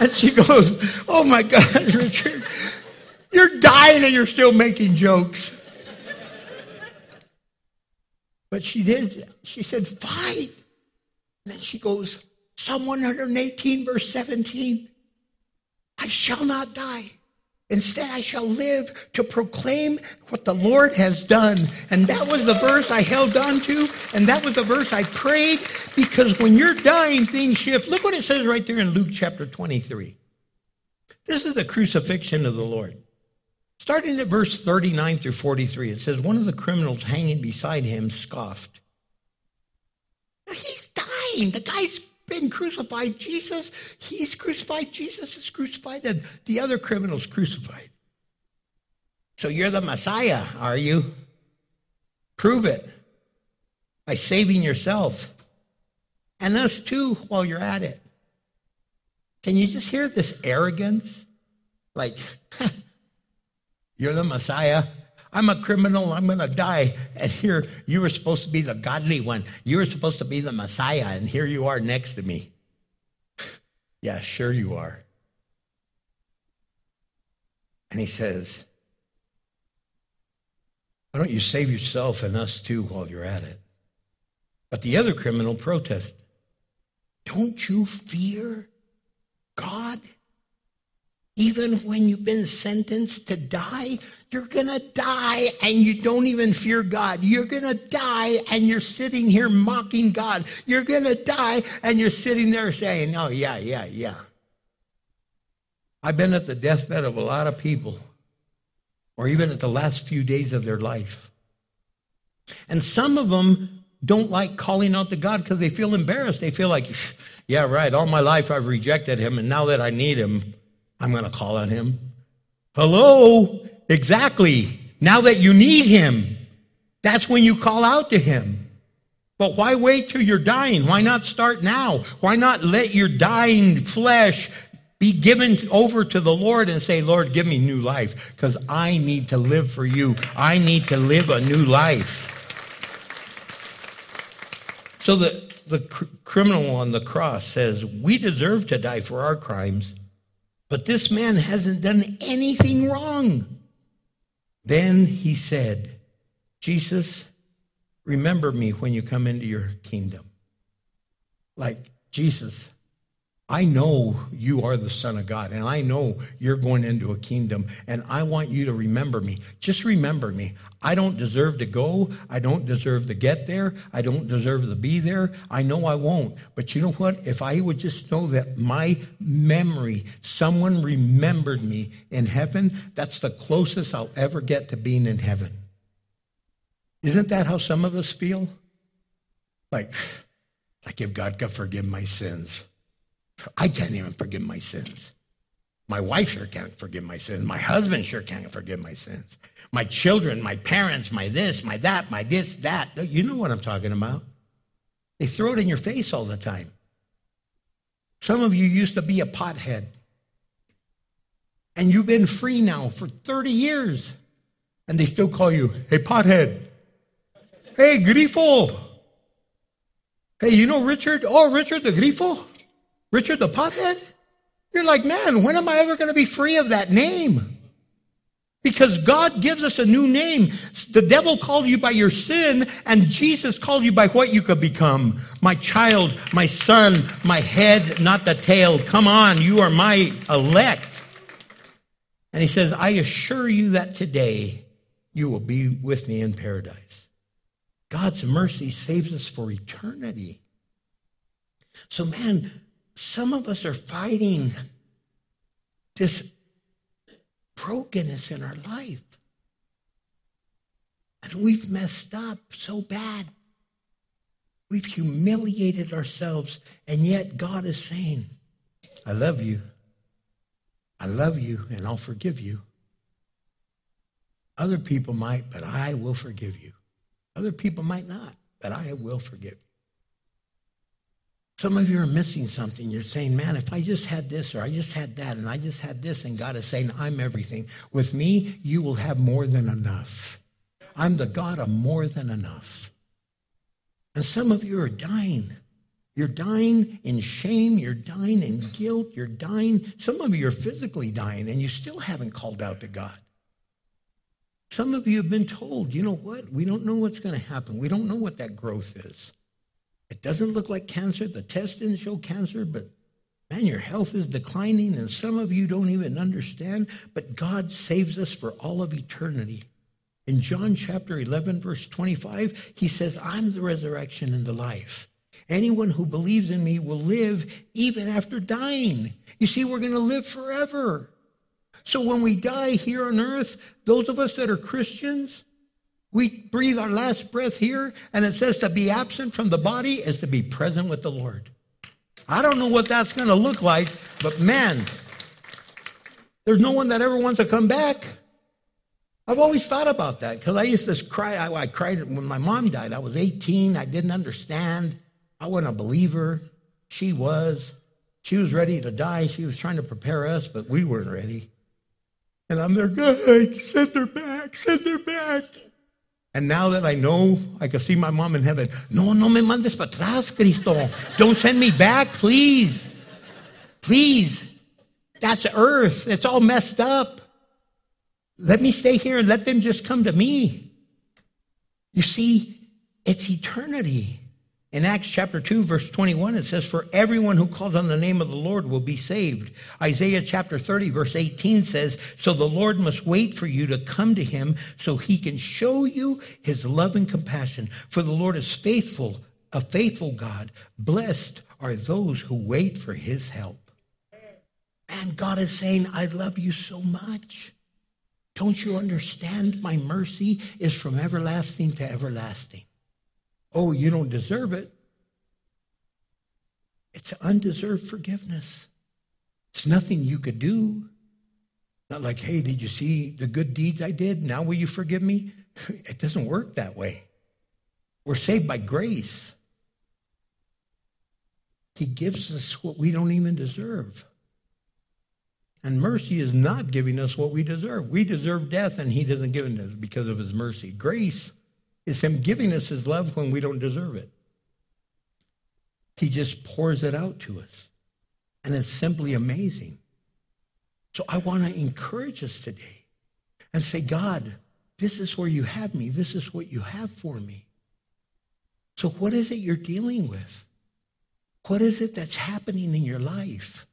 Speaker 7: And she goes, Oh my God, Richard, you're dying and you're still making jokes. But she did, she said, Fight. And then she goes, Psalm 118, verse 17 I shall not die. Instead, I shall live to proclaim what the Lord has done. And that was the verse I held on to, and that was the verse I prayed, because when you're dying, things shift. Look what it says right there in Luke chapter 23. This is the crucifixion of the Lord. Starting at verse 39 through 43, it says, One of the criminals hanging beside him scoffed. He's dying. The guy's been crucified. Jesus, he's crucified. Jesus is crucified, and the other criminal's crucified. So you're the Messiah, are you? Prove it by saving yourself and us too while you're at it. Can you just hear this arrogance? Like, you're the Messiah. I'm a criminal. I'm going to die. And here you were supposed to be the godly one. You were supposed to be the Messiah. And here you are next to me. yeah, sure you are. And he says, Why don't you save yourself and us too while you're at it? But the other criminal protested, Don't you fear God? Even when you've been sentenced to die, you're going to die and you don't even fear God. You're going to die and you're sitting here mocking God. You're going to die and you're sitting there saying, Oh, yeah, yeah, yeah. I've been at the deathbed of a lot of people, or even at the last few days of their life. And some of them don't like calling out to God because they feel embarrassed. They feel like, yeah, right, all my life I've rejected him, and now that I need him, I'm going to call on him. Hello? Exactly. Now that you need him, that's when you call out to him. But why wait till you're dying? Why not start now? Why not let your dying flesh be given over to the Lord and say, Lord, give me new life because I need to live for you. I need to live a new life. So the, the cr- criminal on the cross says, We deserve to die for our crimes, but this man hasn't done anything wrong. Then he said, Jesus, remember me when you come into your kingdom. Like, Jesus, I know you are the Son of God, and I know you're going into a kingdom, and I want you to remember me. Just remember me. I don't deserve to go. I don't deserve to get there. I don't deserve to be there. I know I won't. But you know what? If I would just know that my memory, someone remembered me in heaven, that's the closest I'll ever get to being in heaven. Isn't that how some of us feel? Like, like if God could forgive my sins. I can't even forgive my sins. My wife sure can't forgive my sins. My husband sure can't forgive my sins. My children, my parents, my this, my that, my this, that. You know what I'm talking about. They throw it in your face all the time. Some of you used to be a pothead. And you've been free now for 30 years. And they still call you, hey, pothead. Hey, grifo. Hey, you know Richard? Oh, Richard the grifo? Richard the pothead? You're like, man, when am I ever going to be free of that name? Because God gives us a new name. The devil called you by your sin, and Jesus called you by what you could become. My child, my son, my head, not the tail. Come on, you are my elect. And he says, I assure you that today you will be with me in paradise. God's mercy saves us for eternity. So, man, some of us are fighting this brokenness in our life. And we've messed up so bad. We've humiliated ourselves, and yet God is saying, I love you. I love you, and I'll forgive you. Other people might, but I will forgive you. Other people might not, but I will forgive you. Some of you are missing something. You're saying, man, if I just had this or I just had that and I just had this, and God is saying, I'm everything. With me, you will have more than enough. I'm the God of more than enough. And some of you are dying. You're dying in shame. You're dying in guilt. You're dying. Some of you are physically dying and you still haven't called out to God. Some of you have been told, you know what? We don't know what's going to happen. We don't know what that growth is. It doesn't look like cancer. The test didn't show cancer, but man, your health is declining, and some of you don't even understand. But God saves us for all of eternity. In John chapter 11, verse 25, he says, I'm the resurrection and the life. Anyone who believes in me will live even after dying. You see, we're going to live forever. So when we die here on earth, those of us that are Christians, we breathe our last breath here, and it says to be absent from the body is to be present with the Lord. I don't know what that's going to look like, but man, there's no one that ever wants to come back. I've always thought about that because I used to cry. I, I cried when my mom died. I was 18. I didn't understand. I wasn't a believer. She was. She was ready to die. She was trying to prepare us, but we weren't ready. And I'm there, God, send her back, send her back. And now that I know I can see my mom in heaven, no, no me mandes para atrás, Cristo. Don't send me back, please. Please. That's earth. It's all messed up. Let me stay here and let them just come to me. You see, it's eternity. In Acts chapter 2, verse 21, it says, For everyone who calls on the name of the Lord will be saved. Isaiah chapter 30, verse 18 says, So the Lord must wait for you to come to him so he can show you his love and compassion. For the Lord is faithful, a faithful God. Blessed are those who wait for his help. And God is saying, I love you so much. Don't you understand? My mercy is from everlasting to everlasting. Oh, you don't deserve it. It's undeserved forgiveness. It's nothing you could do. Not like, hey, did you see the good deeds I did? Now will you forgive me? It doesn't work that way. We're saved by grace. He gives us what we don't even deserve. And mercy is not giving us what we deserve. We deserve death, and He doesn't give it us because of His mercy. Grace is Him giving us His love when we don't deserve it. He just pours it out to us. And it's simply amazing. So I want to encourage us today and say, God, this is where you have me. This is what you have for me. So, what is it you're dealing with? What is it that's happening in your life?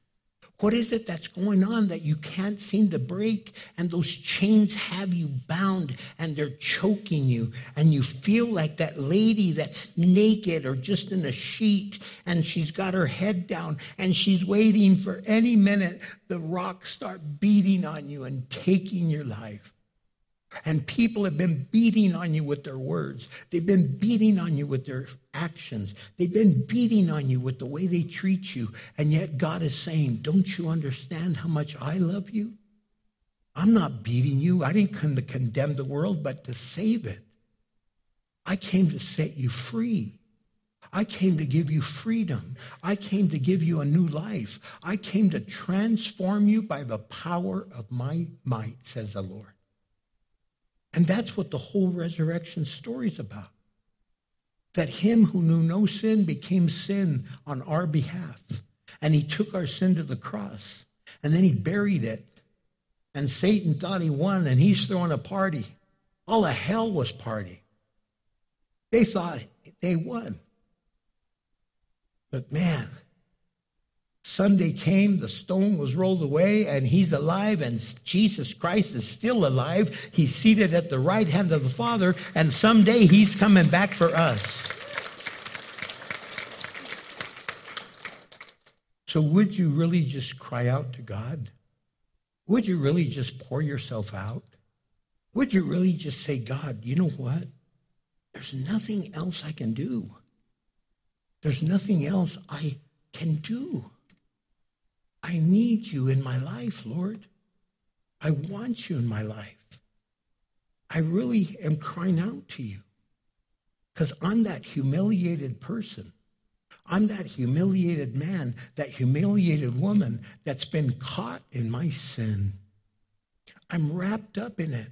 Speaker 7: What is it that's going on that you can't seem to break? And those chains have you bound and they're choking you. And you feel like that lady that's naked or just in a sheet and she's got her head down and she's waiting for any minute the rocks start beating on you and taking your life. And people have been beating on you with their words. They've been beating on you with their actions. They've been beating on you with the way they treat you. And yet God is saying, Don't you understand how much I love you? I'm not beating you. I didn't come to condemn the world, but to save it. I came to set you free. I came to give you freedom. I came to give you a new life. I came to transform you by the power of my might, says the Lord. And that's what the whole resurrection story is about. That him who knew no sin became sin on our behalf. And he took our sin to the cross. And then he buried it. And Satan thought he won, and he's throwing a party. All of hell was party. They thought they won. But man, Sunday came, the stone was rolled away, and he's alive, and Jesus Christ is still alive. He's seated at the right hand of the Father, and someday he's coming back for us. So, would you really just cry out to God? Would you really just pour yourself out? Would you really just say, God, you know what? There's nothing else I can do. There's nothing else I can do. I need you in my life, Lord. I want you in my life. I really am crying out to you because I'm that humiliated person. I'm that humiliated man, that humiliated woman that's been caught in my sin. I'm wrapped up in it.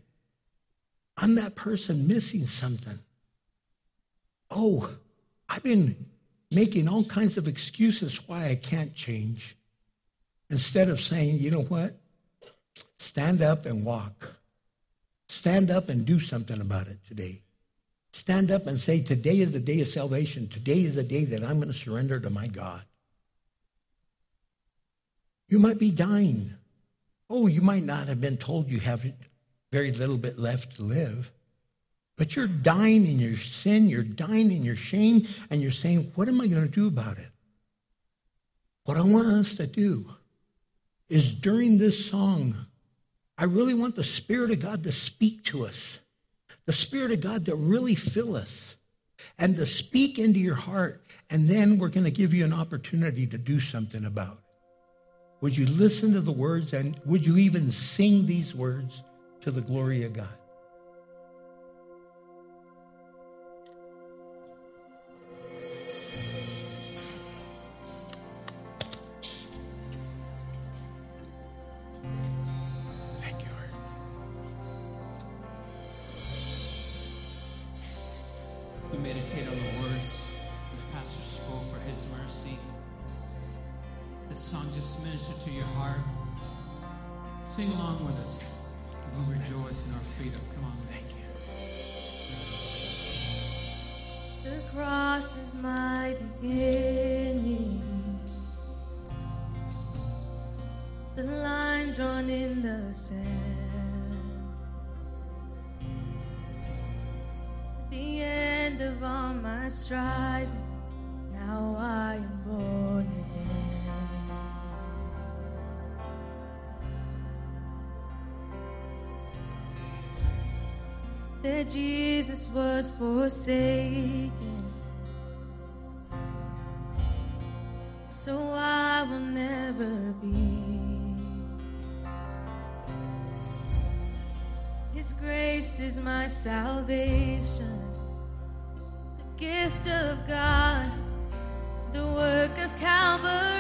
Speaker 7: I'm that person missing something. Oh, I've been making all kinds of excuses why I can't change. Instead of saying, you know what? Stand up and walk. Stand up and do something about it today. Stand up and say, Today is the day of salvation. Today is the day that I'm going to surrender to my God. You might be dying. Oh, you might not have been told you have very little bit left to live. But you're dying in your sin, you're dying in your shame, and you're saying, What am I going to do about it? What I want us to do is during this song, I really want the Spirit of God to speak to us, the Spirit of God to really fill us and to speak into your heart. And then we're going to give you an opportunity to do something about it. Would you listen to the words and would you even sing these words to the glory of God?
Speaker 4: Jesus was forsaken. So I will never be. His grace is my salvation, the gift of God, the work of Calvary.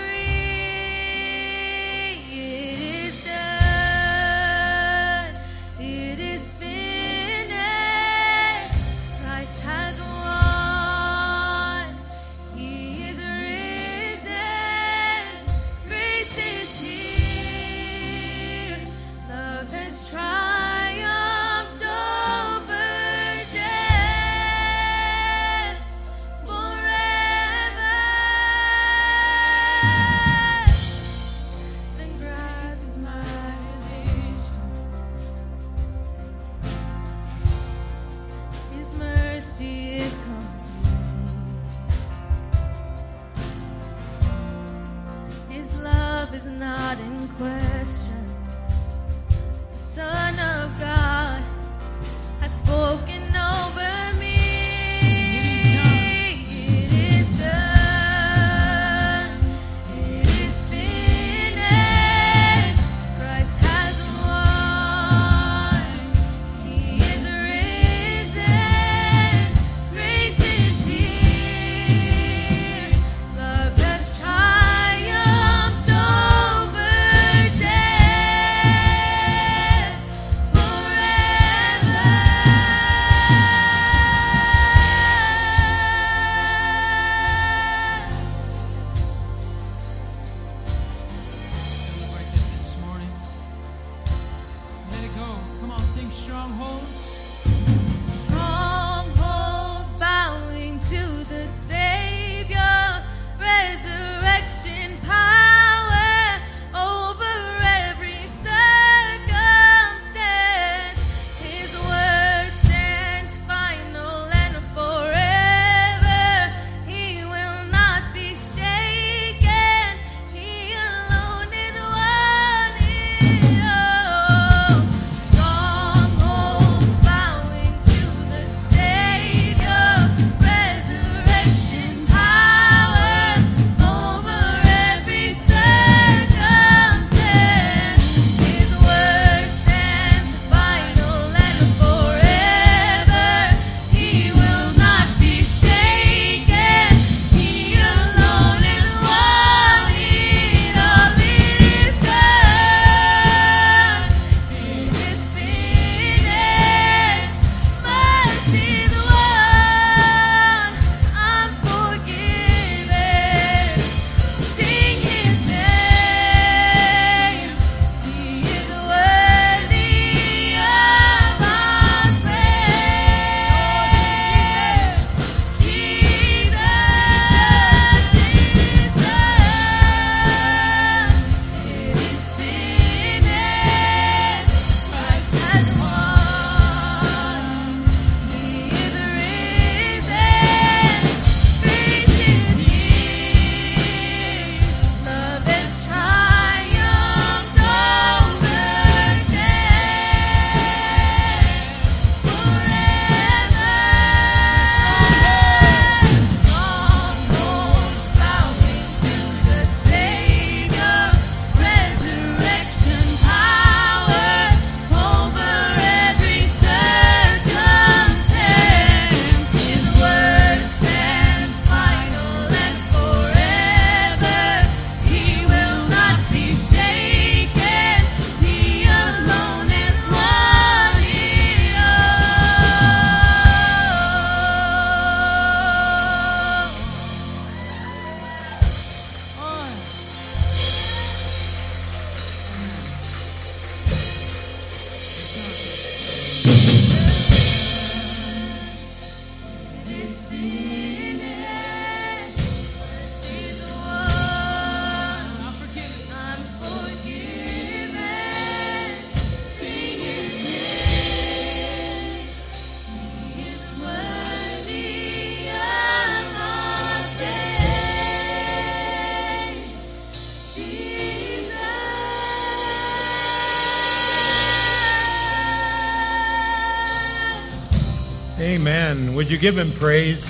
Speaker 7: Would you give him praise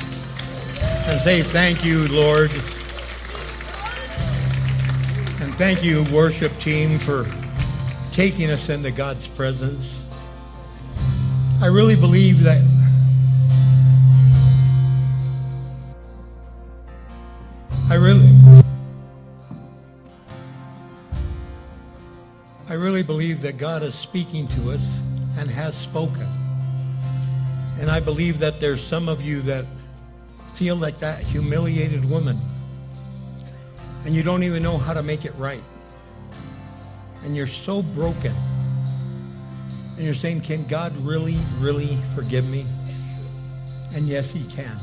Speaker 7: and say thank you, Lord? And thank you, worship team, for taking us into God's presence. I really believe that I really I really believe that God is speaking to us and has spoken. And I believe that there's some of you that feel like that humiliated woman. And you don't even know how to make it right. And you're so broken. And you're saying, can God really, really forgive me? And yes, he can.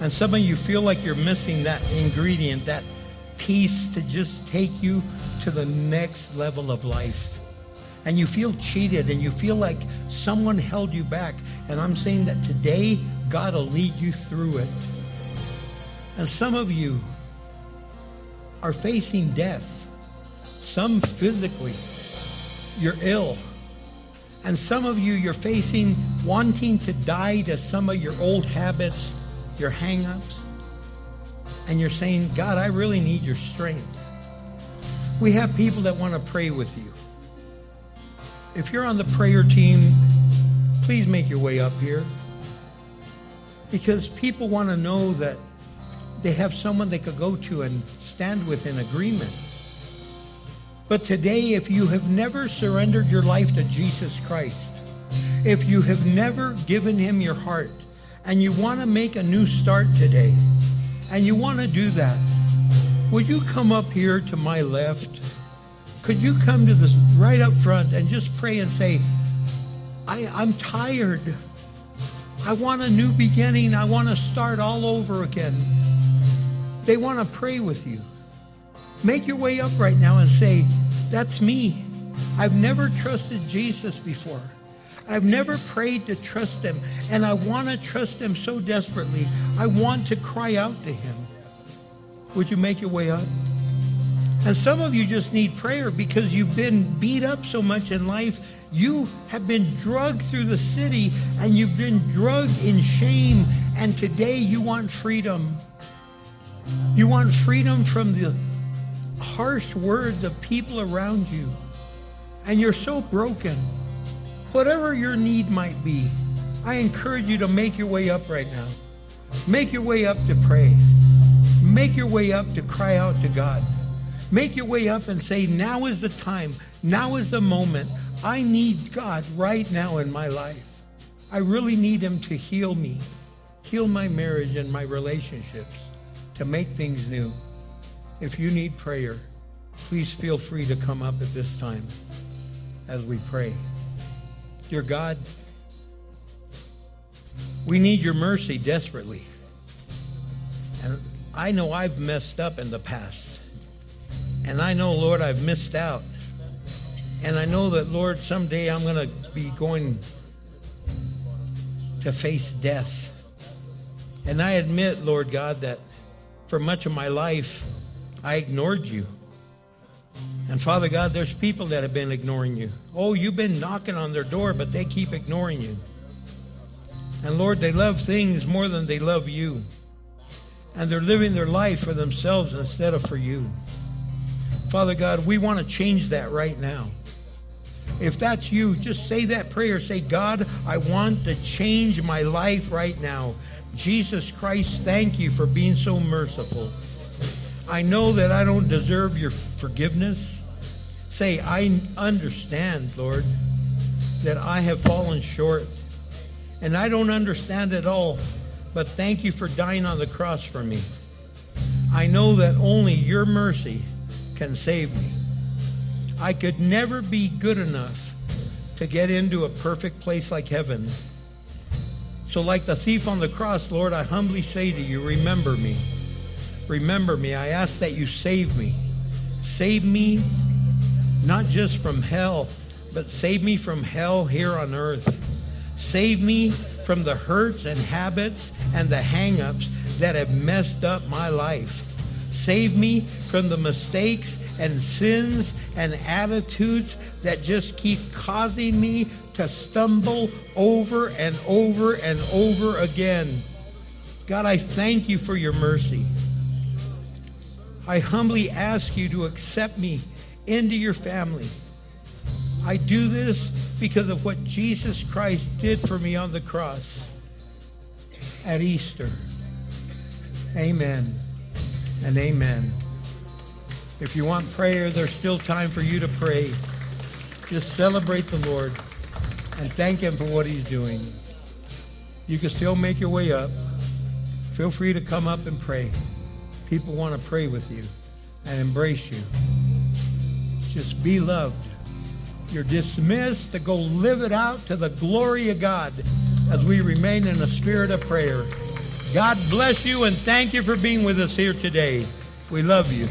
Speaker 7: And some of you feel like you're missing that ingredient, that piece to just take you to the next level of life and you feel cheated and you feel like someone held you back. And I'm saying that today, God will lead you through it. And some of you are facing death, some physically. You're ill. And some of you, you're facing wanting to die to some of your old habits, your hang ups. And you're saying, God, I really need your strength. We have people that want to pray with you if you're on the prayer team, please make your way up here. Because people want to know that they have someone they could go to and stand with in agreement. But today, if you have never surrendered your life to Jesus Christ, if you have never given him your heart, and you want to make a new start today, and you want to do that, would you come up here to my left? Could you come to this right up front and just pray and say, I, I'm tired. I want a new beginning. I want to start all over again. They want to pray with you. Make your way up right now and say, That's me. I've never trusted Jesus before. I've never prayed to trust him, and I want to trust him so desperately. I want to cry out to him. Would you make your way up? And some of you just need prayer because you've been beat up so much in life. You have been drugged through the city and you've been drugged in shame. And today you want freedom. You want freedom from the harsh words of people around you. And you're so broken. Whatever your need might be, I encourage you to make your way up right now. Make your way up to pray. Make your way up to cry out to God. Make your way up and say, Now is the time. Now is the moment. I need God right now in my life. I really need Him to heal me, heal my marriage and my relationships, to make things new. If you need prayer, please feel free to come up at this time as we pray. Dear God, we need your mercy desperately. And I know I've messed up in the past. And I know, Lord, I've missed out. And I know that, Lord, someday I'm going to be going to face death. And I admit, Lord God, that for much of my life, I ignored you. And Father God, there's people that have been ignoring you. Oh, you've been knocking on their door, but they keep ignoring you. And Lord, they love things more than they love you. And they're living their life for themselves instead of for you. Father God, we want to change that right now. If that's you, just say that prayer. Say, God, I want to change my life right now. Jesus Christ, thank you for being so merciful. I know that I don't deserve your forgiveness. Say, I understand, Lord, that I have fallen short. And I don't understand it all, but thank you for dying on the cross for me. I know that only your mercy can save me. I could never be good enough to get into a perfect place like heaven. So, like the thief on the cross, Lord, I humbly say to you, remember me. Remember me. I ask that you save me. Save me not just from hell, but save me from hell here on earth. Save me from the hurts and habits and the hang ups that have messed up my life. Save me from the mistakes and sins and attitudes that just keep causing me to stumble over and over and over again. God, I thank you for your mercy. I humbly ask you to accept me into your family. I do this because of what Jesus Christ did for me on the cross at Easter. Amen and amen. If you want prayer, there's still time for you to pray. Just celebrate the Lord and thank Him for what He's doing. You can still make your way up. Feel free to come up and pray. People want to pray with you and embrace you. Just be loved. You're dismissed to go live it out to the glory of God as we remain in a spirit of prayer. God bless you and thank you for being with us here today. We love you.